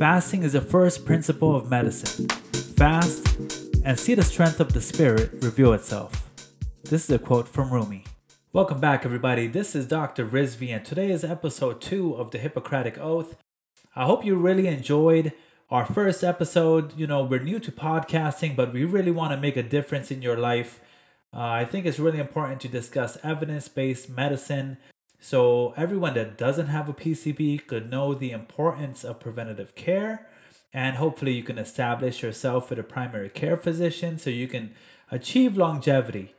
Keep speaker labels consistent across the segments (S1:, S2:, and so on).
S1: Fasting is the first principle of medicine. Fast and see the strength of the spirit reveal itself. This is a quote from Rumi. Welcome back, everybody. This is Dr. Rizvi, and today is episode two of the Hippocratic Oath. I hope you really enjoyed our first episode. You know, we're new to podcasting, but we really want to make a difference in your life. Uh, I think it's really important to discuss evidence based medicine so, everyone that doesn't have a PCP could know the importance of preventative care, and hopefully, you can establish yourself with a primary care physician so you can achieve longevity.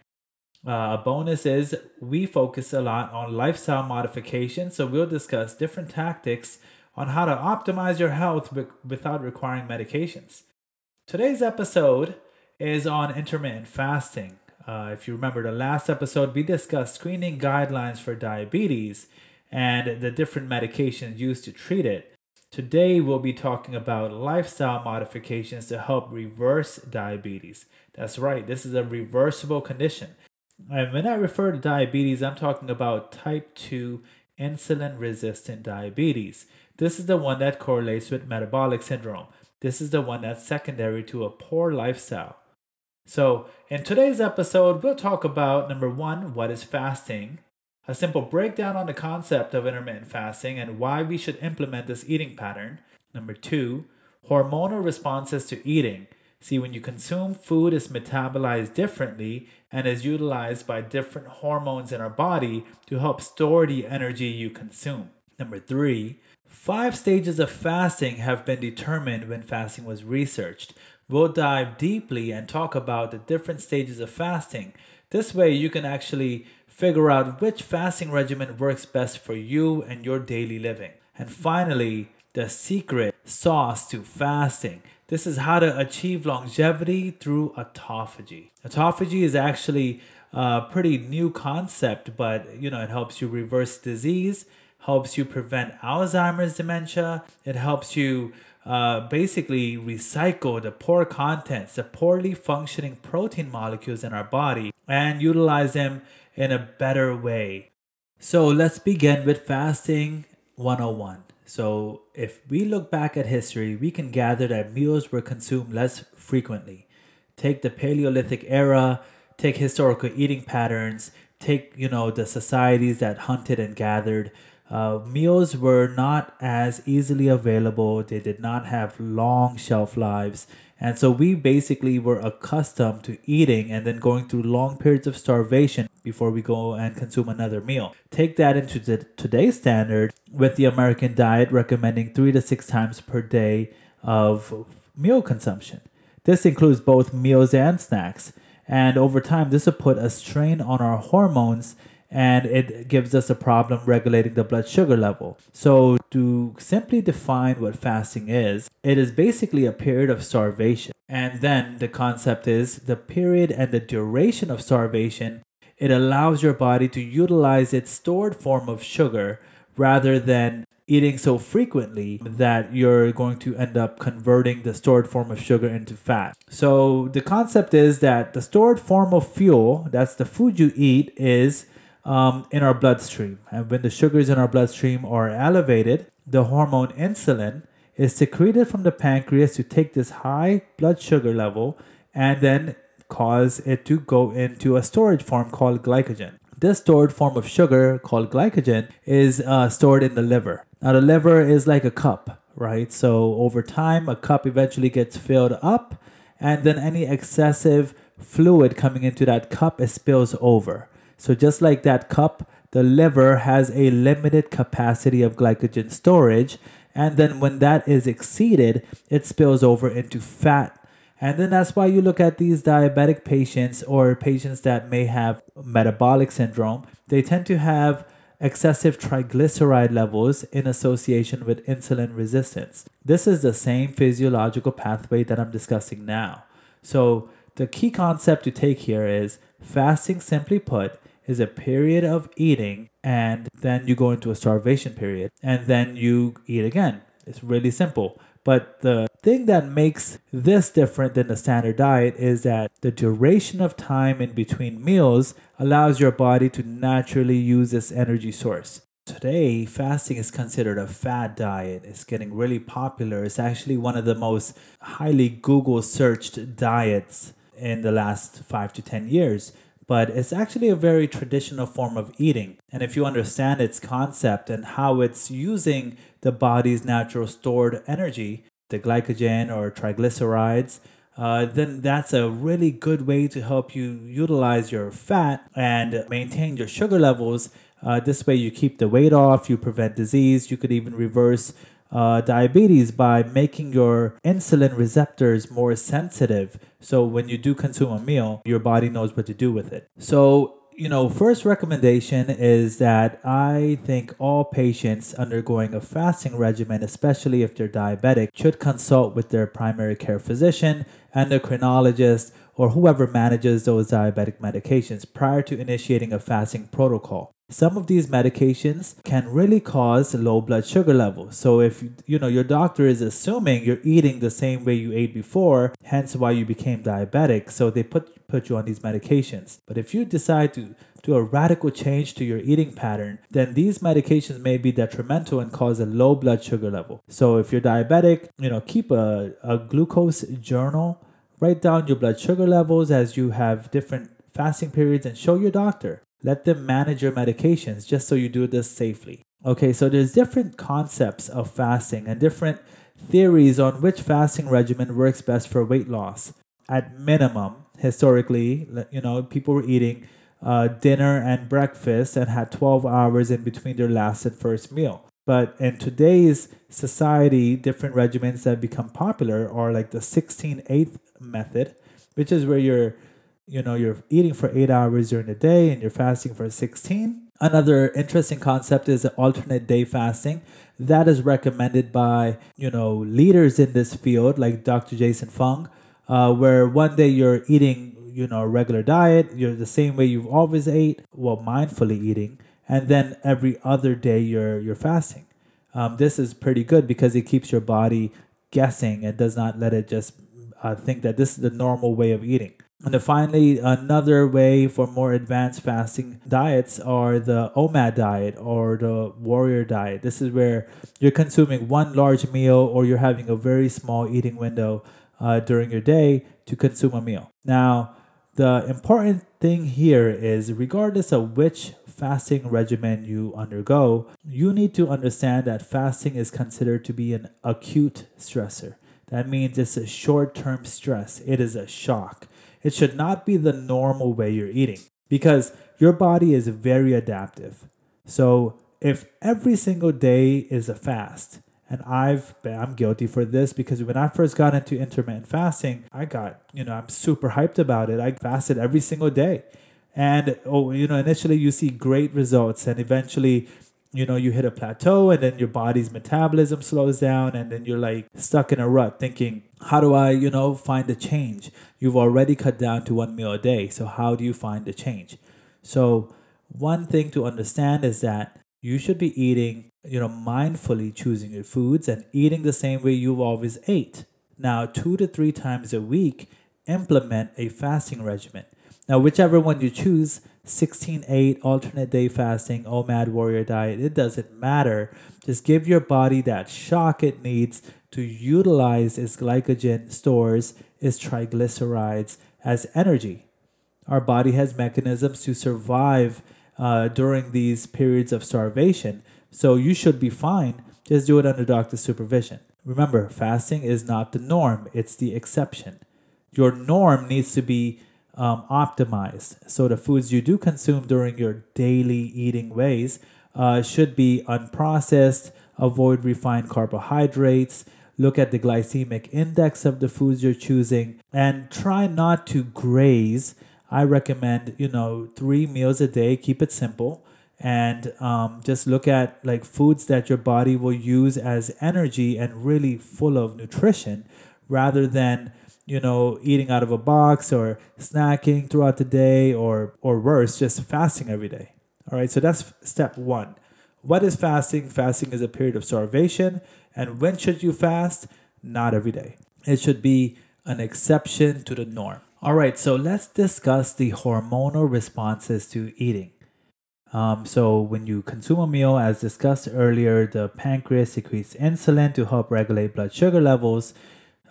S1: Uh, a bonus is we focus a lot on lifestyle modification, so we'll discuss different tactics on how to optimize your health without requiring medications. Today's episode is on intermittent fasting. Uh, if you remember the last episode, we discussed screening guidelines for diabetes and the different medications used to treat it. Today, we'll be talking about lifestyle modifications to help reverse diabetes. That's right, this is a reversible condition. And when I refer to diabetes, I'm talking about type 2 insulin resistant diabetes. This is the one that correlates with metabolic syndrome. This is the one that's secondary to a poor lifestyle. So, in today's episode, we'll talk about number one, what is fasting, a simple breakdown on the concept of intermittent fasting and why we should implement this eating pattern. Number two, hormonal responses to eating. See, when you consume food, it's metabolized differently and is utilized by different hormones in our body to help store the energy you consume. Number three, five stages of fasting have been determined when fasting was researched. We'll dive deeply and talk about the different stages of fasting. This way, you can actually figure out which fasting regimen works best for you and your daily living. And finally, the secret sauce to fasting. This is how to achieve longevity through autophagy. Autophagy is actually a pretty new concept, but you know, it helps you reverse disease, helps you prevent Alzheimer's dementia, it helps you uh, basically recycle the poor contents, the poorly functioning protein molecules in our body, and utilize them in a better way. So let's begin with fasting 101. So, if we look back at history, we can gather that meals were consumed less frequently. Take the Paleolithic era, take historical eating patterns, take, you know, the societies that hunted and gathered uh, meals were not as easily available. They did not have long shelf lives. And so we basically were accustomed to eating and then going through long periods of starvation before we go and consume another meal. Take that into the, today's standard with the American diet recommending three to six times per day of meal consumption. This includes both meals and snacks. And over time, this will put a strain on our hormones and it gives us a problem regulating the blood sugar level. So, to simply define what fasting is, it is basically a period of starvation. And then the concept is the period and the duration of starvation, it allows your body to utilize its stored form of sugar rather than eating so frequently that you're going to end up converting the stored form of sugar into fat. So the concept is that the stored form of fuel, that's the food you eat, is um, in our bloodstream. And when the sugars in our bloodstream are elevated, the hormone insulin is secreted from the pancreas to take this high blood sugar level and then cause it to go into a storage form called glycogen. This stored form of sugar called glycogen is uh, stored in the liver. Now, the liver is like a cup, right? So, over time, a cup eventually gets filled up, and then any excessive fluid coming into that cup it spills over. So just like that cup, the liver has a limited capacity of glycogen storage. And then when that is exceeded, it spills over into fat. And then that's why you look at these diabetic patients or patients that may have metabolic syndrome. They tend to have excessive triglyceride levels in association with insulin resistance. This is the same physiological pathway that I'm discussing now. So, the key concept to take here is fasting, simply put, is a period of eating and then you go into a starvation period and then you eat again. It's really simple. But the thing that makes this different than the standard diet is that the duration of time in between meals allows your body to naturally use this energy source. today fasting is considered a fad diet. It's getting really popular. It's actually one of the most highly Google searched diets in the last five to 10 years. But it's actually a very traditional form of eating. And if you understand its concept and how it's using the body's natural stored energy, the glycogen or triglycerides, uh, then that's a really good way to help you utilize your fat and maintain your sugar levels. Uh, this way, you keep the weight off, you prevent disease, you could even reverse uh, diabetes by making your insulin receptors more sensitive. So, when you do consume a meal, your body knows what to do with it. So, you know, first recommendation is that I think all patients undergoing a fasting regimen, especially if they're diabetic, should consult with their primary care physician, endocrinologist, or whoever manages those diabetic medications prior to initiating a fasting protocol. Some of these medications can really cause low blood sugar levels. So if you know your doctor is assuming you're eating the same way you ate before, hence why you became diabetic, so they put put you on these medications. But if you decide to do a radical change to your eating pattern, then these medications may be detrimental and cause a low blood sugar level. So if you're diabetic, you know, keep a, a glucose journal, write down your blood sugar levels as you have different fasting periods and show your doctor. Let them manage your medications just so you do this safely. Okay, so there's different concepts of fasting and different theories on which fasting regimen works best for weight loss. At minimum, historically, you know, people were eating uh, dinner and breakfast and had 12 hours in between their last and first meal. But in today's society, different regimens that become popular are like the 16 8 method, which is where you're you know you're eating for eight hours during the day and you're fasting for 16 another interesting concept is alternate day fasting. That is recommended by you know leaders in this field like dr jason fung uh, where one day you're eating you know a regular diet you're the same way you've always ate well mindfully eating and then every other day you're you're fasting. Um, this is pretty good because it keeps your body guessing and does not let it just uh, think that this is the normal way of eating and then finally, another way for more advanced fasting diets are the OMAD diet or the warrior diet. This is where you're consuming one large meal or you're having a very small eating window uh, during your day to consume a meal. Now, the important thing here is regardless of which fasting regimen you undergo, you need to understand that fasting is considered to be an acute stressor. That means it's a short term stress, it is a shock. It should not be the normal way you're eating because your body is very adaptive. So if every single day is a fast, and I've been, I'm guilty for this because when I first got into intermittent fasting, I got, you know, I'm super hyped about it. I fasted every single day. And oh, you know, initially you see great results and eventually you know you hit a plateau and then your body's metabolism slows down and then you're like stuck in a rut thinking how do i you know find the change? You've already cut down to one meal a day so how do you find the change? So one thing to understand is that you should be eating you know mindfully choosing your foods and eating the same way you've always ate. Now two to three times a week implement a fasting regimen. Now whichever one you choose 16 8 alternate day fasting, OMAD warrior diet, it doesn't matter. Just give your body that shock it needs to utilize its glycogen stores, its triglycerides as energy. Our body has mechanisms to survive uh, during these periods of starvation, so you should be fine. Just do it under doctor's supervision. Remember, fasting is not the norm, it's the exception. Your norm needs to be um, optimized. So the foods you do consume during your daily eating ways uh, should be unprocessed, avoid refined carbohydrates, look at the glycemic index of the foods you're choosing, and try not to graze. I recommend, you know, three meals a day, keep it simple. And um, just look at like foods that your body will use as energy and really full of nutrition rather than you know, eating out of a box or snacking throughout the day or or worse, just fasting every day. All right, so that's step 1. What is fasting? Fasting is a period of starvation, and when should you fast? Not every day. It should be an exception to the norm. All right, so let's discuss the hormonal responses to eating. Um, so when you consume a meal, as discussed earlier, the pancreas secretes insulin to help regulate blood sugar levels,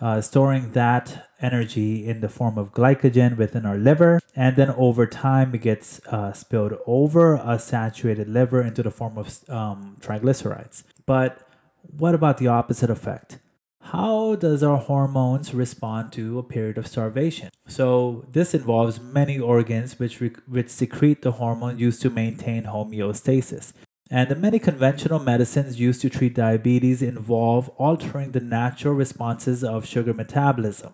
S1: uh, storing that energy in the form of glycogen within our liver. And then over time, it gets uh, spilled over a saturated liver into the form of um, triglycerides. But what about the opposite effect? How does our hormones respond to a period of starvation? So this involves many organs which, re- which secrete the hormone used to maintain homeostasis. And the many conventional medicines used to treat diabetes involve altering the natural responses of sugar metabolism.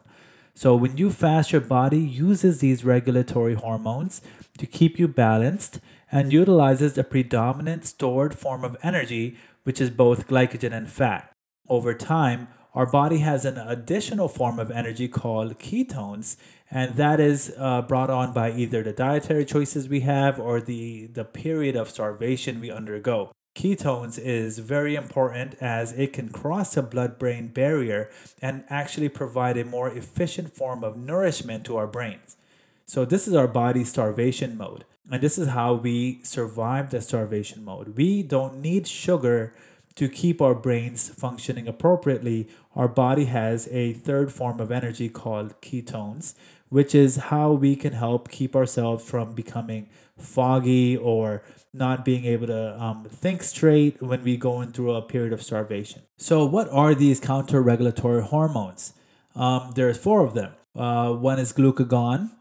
S1: So when you fast, your body uses these regulatory hormones to keep you balanced and utilizes a predominant stored form of energy, which is both glycogen and fat. Over time, our body has an additional form of energy called ketones, and that is uh, brought on by either the dietary choices we have or the, the period of starvation we undergo. Ketones is very important as it can cross the blood brain barrier and actually provide a more efficient form of nourishment to our brains. So, this is our body's starvation mode, and this is how we survive the starvation mode. We don't need sugar to keep our brains functioning appropriately, our body has a third form of energy called ketones, which is how we can help keep ourselves from becoming foggy or not being able to um, think straight when we go through a period of starvation. So, what are these counter regulatory hormones? Um, there's four of them. Uh, one is glucagon,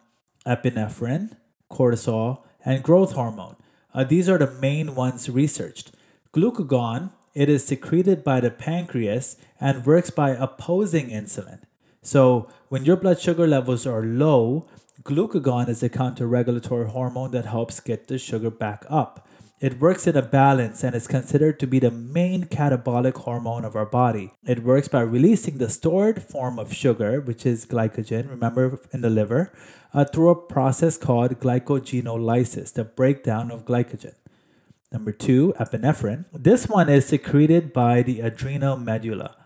S1: epinephrine, cortisol, and growth hormone. Uh, these are the main ones researched. Glucagon it is secreted by the pancreas and works by opposing insulin. So, when your blood sugar levels are low, glucagon is a counter-regulatory hormone that helps get the sugar back up. It works in a balance and is considered to be the main catabolic hormone of our body. It works by releasing the stored form of sugar, which is glycogen, remember in the liver, uh, through a process called glycogenolysis, the breakdown of glycogen. Number two, epinephrine. This one is secreted by the adrenal medulla.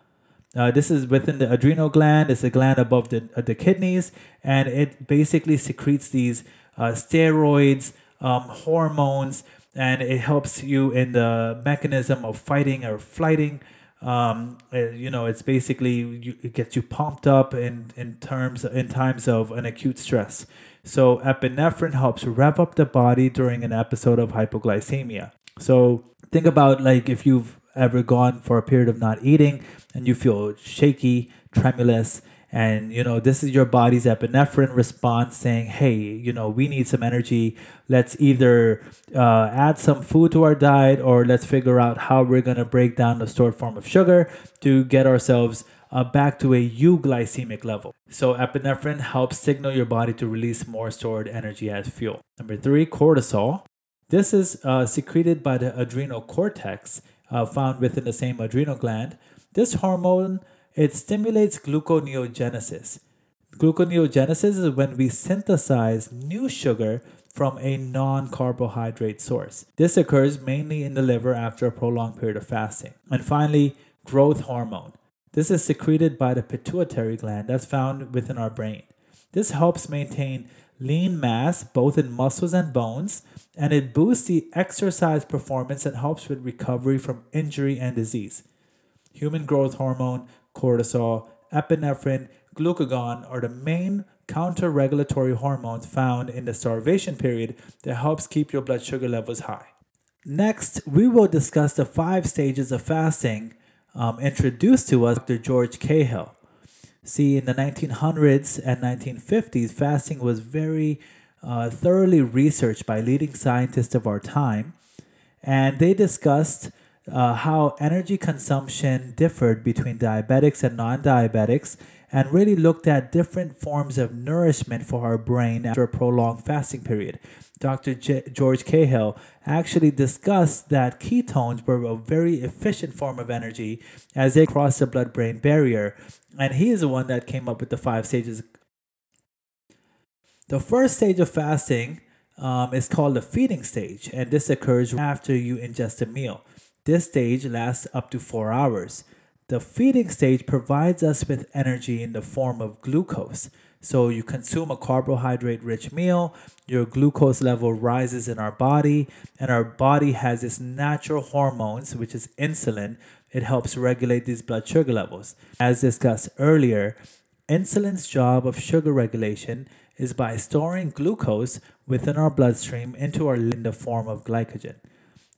S1: Uh, this is within the adrenal gland. It's a gland above the, uh, the kidneys, and it basically secretes these uh, steroids, um, hormones, and it helps you in the mechanism of fighting or flighting. Um, uh, you know, it's basically you, it gets you pumped up in in terms in times of an acute stress. So epinephrine helps rev up the body during an episode of hypoglycemia. So think about like if you've ever gone for a period of not eating and you feel shaky, tremulous, and you know this is your body's epinephrine response saying hey you know we need some energy let's either uh, add some food to our diet or let's figure out how we're going to break down the stored form of sugar to get ourselves uh, back to a euglycemic level. So epinephrine helps signal your body to release more stored energy as fuel. Number three, cortisol. This is uh, secreted by the adrenal cortex, uh, found within the same adrenal gland. This hormone it stimulates gluconeogenesis. Gluconeogenesis is when we synthesize new sugar from a non carbohydrate source. This occurs mainly in the liver after a prolonged period of fasting. And finally, growth hormone. This is secreted by the pituitary gland that's found within our brain. This helps maintain lean mass both in muscles and bones, and it boosts the exercise performance and helps with recovery from injury and disease. Human growth hormone, cortisol, epinephrine, glucagon are the main counter regulatory hormones found in the starvation period that helps keep your blood sugar levels high. Next, we will discuss the five stages of fasting um, introduced to us by George Cahill. See, in the 1900s and 1950s, fasting was very uh, thoroughly researched by leading scientists of our time, and they discussed uh, how energy consumption differed between diabetics and non diabetics and really looked at different forms of nourishment for our brain after a prolonged fasting period. Dr. J- George Cahill actually discussed that ketones were a very efficient form of energy as they cross the blood brain barrier, and he is the one that came up with the five stages. The first stage of fasting um, is called the feeding stage, and this occurs after you ingest a meal. This stage lasts up to four hours. The feeding stage provides us with energy in the form of glucose. So you consume a carbohydrate rich meal, your glucose level rises in our body, and our body has its natural hormones, which is insulin. It helps regulate these blood sugar levels. As discussed earlier, insulin's job of sugar regulation is by storing glucose within our bloodstream into our in the form of glycogen.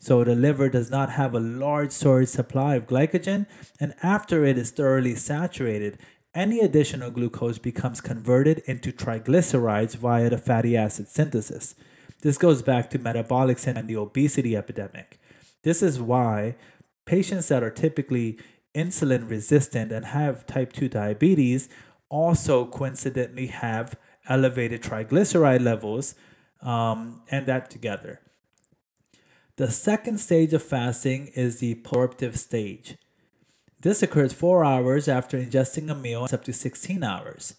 S1: So the liver does not have a large storage supply of glycogen, and after it is thoroughly saturated, any additional glucose becomes converted into triglycerides via the fatty acid synthesis. This goes back to metabolic syndrome and the obesity epidemic. This is why patients that are typically insulin resistant and have type 2 diabetes also coincidentally have elevated triglyceride levels um, and that together. The second stage of fasting is the absorptive stage. This occurs 4 hours after ingesting a meal, up to 16 hours.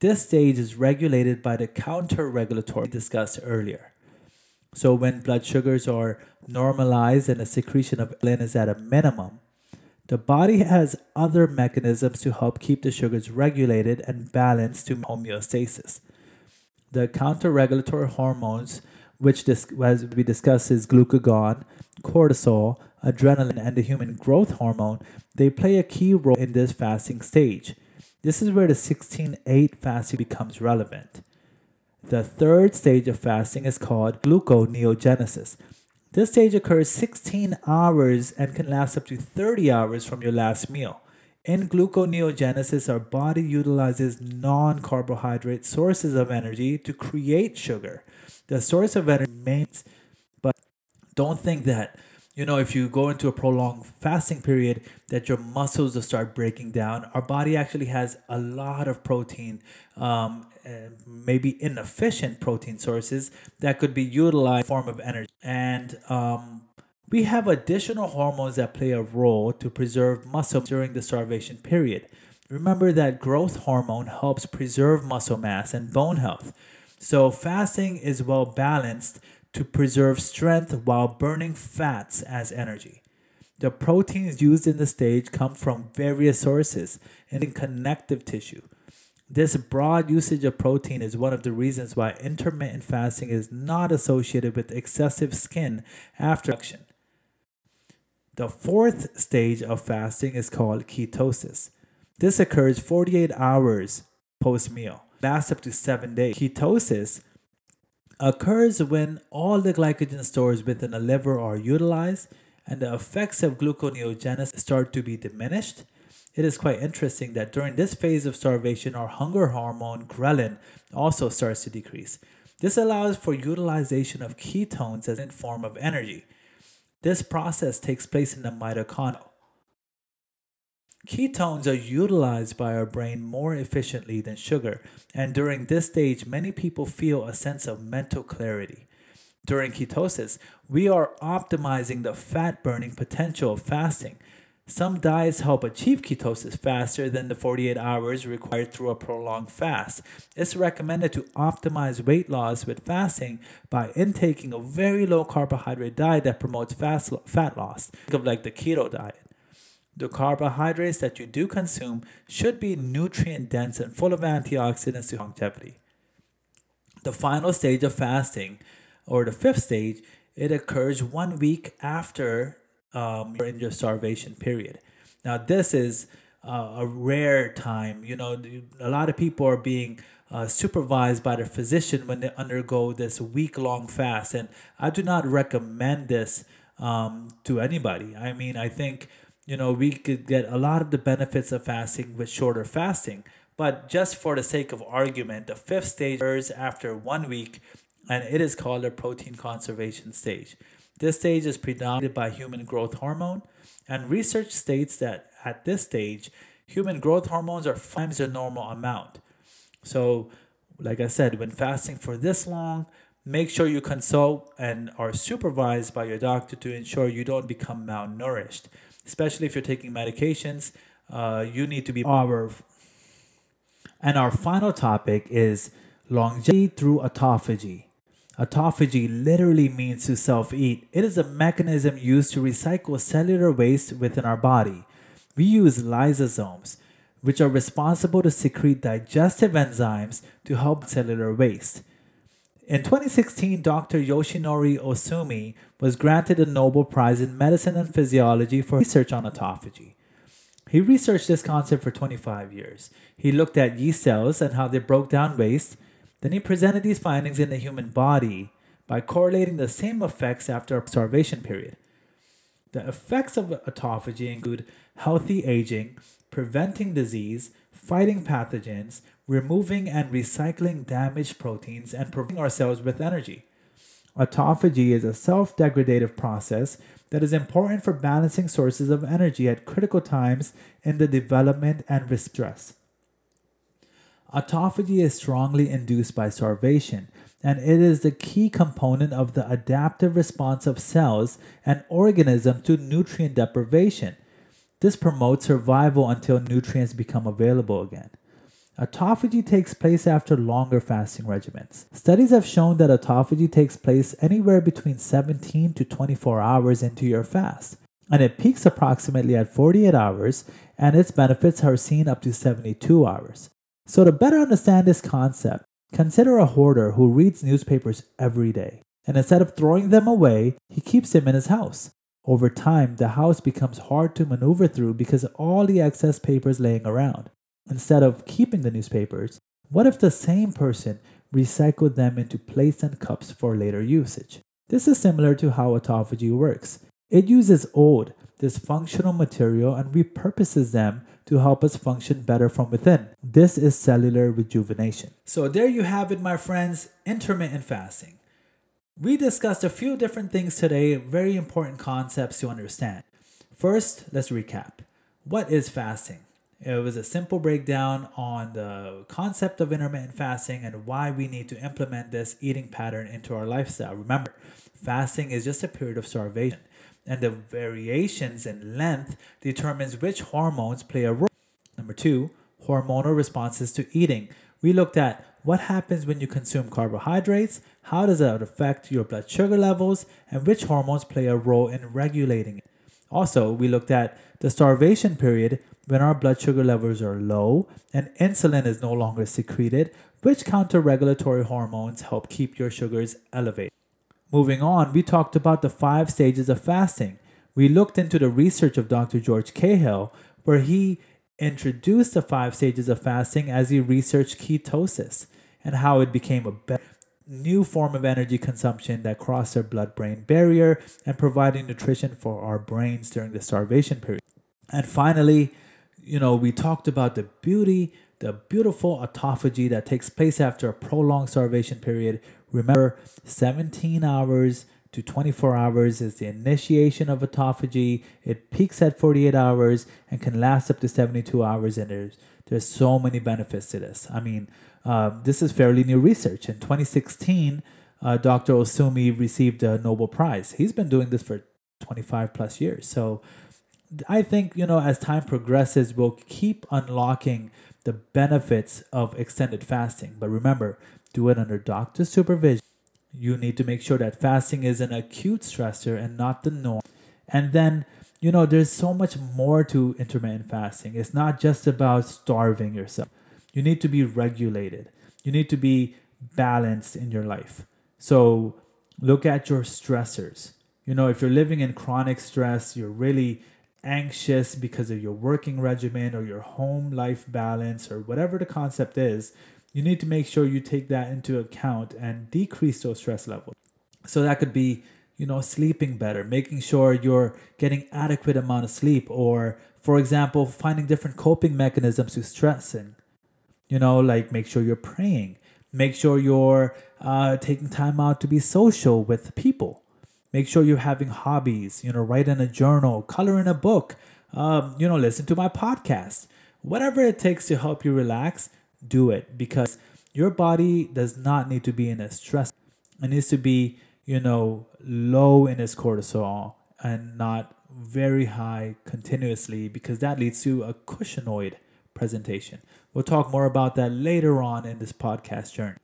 S1: This stage is regulated by the counter regulatory discussed earlier. So, when blood sugars are normalized and the secretion of insulin is at a minimum, the body has other mechanisms to help keep the sugars regulated and balanced to homeostasis. The counter regulatory hormones, which dis- as we discussed is glucagon, cortisol, adrenaline, and the human growth hormone, they play a key role in this fasting stage. This is where the 16 8 fasting becomes relevant. The third stage of fasting is called gluconeogenesis. This stage occurs 16 hours and can last up to 30 hours from your last meal. In gluconeogenesis, our body utilizes non carbohydrate sources of energy to create sugar. The source of energy remains, but don't think that you know, if you go into a prolonged fasting period, that your muscles will start breaking down. Our body actually has a lot of protein, um, maybe inefficient protein sources that could be utilized form of energy. And um, we have additional hormones that play a role to preserve muscle during the starvation period. Remember that growth hormone helps preserve muscle mass and bone health. So fasting is well balanced to preserve strength while burning fats as energy. The proteins used in the stage come from various sources and in connective tissue. This broad usage of protein is one of the reasons why intermittent fasting is not associated with excessive skin after action. The fourth stage of fasting is called ketosis. This occurs 48 hours post meal, lasts up to seven days. Ketosis occurs when all the glycogen stores within the liver are utilized and the effects of gluconeogenesis start to be diminished. It is quite interesting that during this phase of starvation, our hunger hormone ghrelin also starts to decrease. This allows for utilization of ketones as a form of energy. This process takes place in the mitochondria. Ketones are utilized by our brain more efficiently than sugar, and during this stage, many people feel a sense of mental clarity. During ketosis, we are optimizing the fat burning potential of fasting. Some diets help achieve ketosis faster than the 48 hours required through a prolonged fast. It's recommended to optimize weight loss with fasting by intaking a very low carbohydrate diet that promotes fast, fat loss. Think of like the keto diet. The carbohydrates that you do consume should be nutrient dense and full of antioxidants to longevity. The final stage of fasting, or the fifth stage, it occurs one week after um, you're in your starvation period. Now, this is uh, a rare time. You know, a lot of people are being uh, supervised by their physician when they undergo this week long fast. And I do not recommend this um, to anybody. I mean, I think you know, we could get a lot of the benefits of fasting with shorter fasting. But just for the sake of argument, the fifth stage occurs after one week, and it is called a protein conservation stage. This stage is predominated by human growth hormone, and research states that at this stage, human growth hormones are five times the normal amount. So, like I said, when fasting for this long, make sure you consult and are supervised by your doctor to ensure you don't become malnourished especially if you're taking medications. Uh, you need to be our. And our final topic is longevity through autophagy. Autophagy literally means to self eat. It is a mechanism used to recycle cellular waste within our body. We use lysosomes, which are responsible to secrete digestive enzymes to help cellular waste. In 2016, Dr. Yoshinori Ohsumi was granted a Nobel Prize in Medicine and Physiology for research on autophagy. He researched this concept for 25 years. He looked at yeast cells and how they broke down waste. Then he presented these findings in the human body by correlating the same effects after a starvation period. The effects of autophagy include healthy aging, preventing disease, fighting pathogens, removing and recycling damaged proteins, and providing ourselves with energy. Autophagy is a self degradative process that is important for balancing sources of energy at critical times in the development and stress. Autophagy is strongly induced by starvation, and it is the key component of the adaptive response of cells and organisms to nutrient deprivation. This promotes survival until nutrients become available again. Autophagy takes place after longer fasting regimens. Studies have shown that autophagy takes place anywhere between 17 to 24 hours into your fast, and it peaks approximately at 48 hours, and its benefits are seen up to 72 hours. So, to better understand this concept, consider a hoarder who reads newspapers every day, and instead of throwing them away, he keeps them in his house. Over time, the house becomes hard to maneuver through because of all the excess papers laying around. Instead of keeping the newspapers, what if the same person recycled them into plates and cups for later usage? This is similar to how autophagy works. It uses old, dysfunctional material and repurposes them to help us function better from within. This is cellular rejuvenation. So, there you have it, my friends intermittent fasting. We discussed a few different things today, very important concepts to understand. First, let's recap. What is fasting? It was a simple breakdown on the concept of intermittent fasting and why we need to implement this eating pattern into our lifestyle. Remember, fasting is just a period of starvation, and the variations in length determines which hormones play a role. Number two, hormonal responses to eating. We looked at what happens when you consume carbohydrates, how does that affect your blood sugar levels, and which hormones play a role in regulating it. Also, we looked at the starvation period when our blood sugar levels are low and insulin is no longer secreted, which counter regulatory hormones help keep your sugars elevated. Moving on, we talked about the five stages of fasting. We looked into the research of Dr. George Cahill, where he introduced the five stages of fasting as he researched ketosis and how it became a new form of energy consumption that crossed our blood brain barrier and providing nutrition for our brains during the starvation period. And finally, you know, we talked about the beauty, the beautiful autophagy that takes place after a prolonged starvation period. Remember, 17 hours to 24 hours is the initiation of autophagy. It peaks at 48 hours and can last up to 72 hours. And there's there's so many benefits to this. I mean, um, this is fairly new research. In 2016, uh, Dr. Ohsumi received a Nobel Prize. He's been doing this for 25 plus years. So I think, you know, as time progresses, we'll keep unlocking the benefits of extended fasting. But remember, do it under doctor's supervision. You need to make sure that fasting is an acute stressor and not the norm. And then, you know, there's so much more to intermittent fasting. It's not just about starving yourself. You need to be regulated. You need to be balanced in your life. So look at your stressors. You know, if you're living in chronic stress, you're really anxious because of your working regimen or your home life balance or whatever the concept is, you need to make sure you take that into account and decrease those stress levels. So that could be, you know, sleeping better, making sure you're getting adequate amount of sleep or for example, finding different coping mechanisms to stressing. You know, like make sure you're praying, make sure you're uh, taking time out to be social with people Make sure you're having hobbies, you know, write in a journal, color in a book, um, you know, listen to my podcast. Whatever it takes to help you relax, do it because your body does not need to be in a stress. It needs to be, you know, low in its cortisol and not very high continuously because that leads to a cushingoid presentation. We'll talk more about that later on in this podcast journey.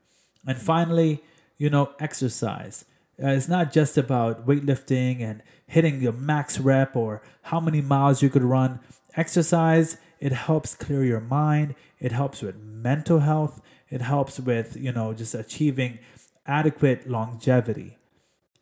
S1: And finally, you know, exercise. Uh, it's not just about weightlifting and hitting your max rep or how many miles you could run. Exercise It helps clear your mind. It helps with mental health. It helps with, you know, just achieving adequate longevity.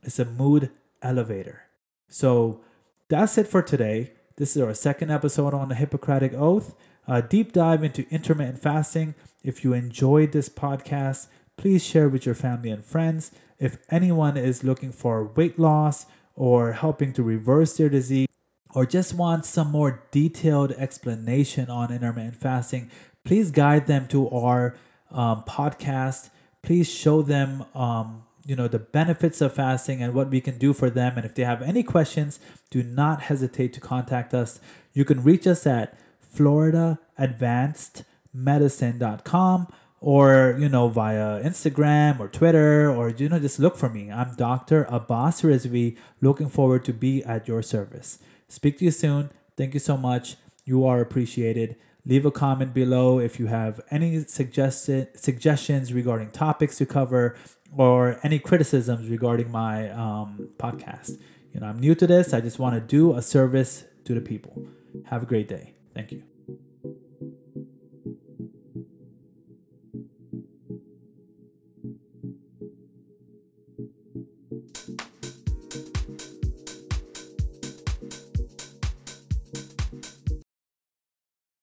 S1: It's a mood elevator. So that's it for today. This is our second episode on the Hippocratic Oath, a deep dive into intermittent fasting. If you enjoyed this podcast, please share with your family and friends. If anyone is looking for weight loss or helping to reverse their disease, or just want some more detailed explanation on intermittent fasting, please guide them to our um, podcast. Please show them, um, you know, the benefits of fasting and what we can do for them. And if they have any questions, do not hesitate to contact us. You can reach us at floridaadvancedmedicine.com or you know via Instagram or Twitter or you know just look for me. I'm Dr. Abbas Rizvi. Looking forward to be at your service. Speak to you soon. Thank you so much. You are appreciated. Leave a comment below if you have any suggested suggestions regarding topics to cover or any criticisms regarding my um, podcast. You know, I'm new to this. I just want to do a service to the people. Have a great day. Thank you.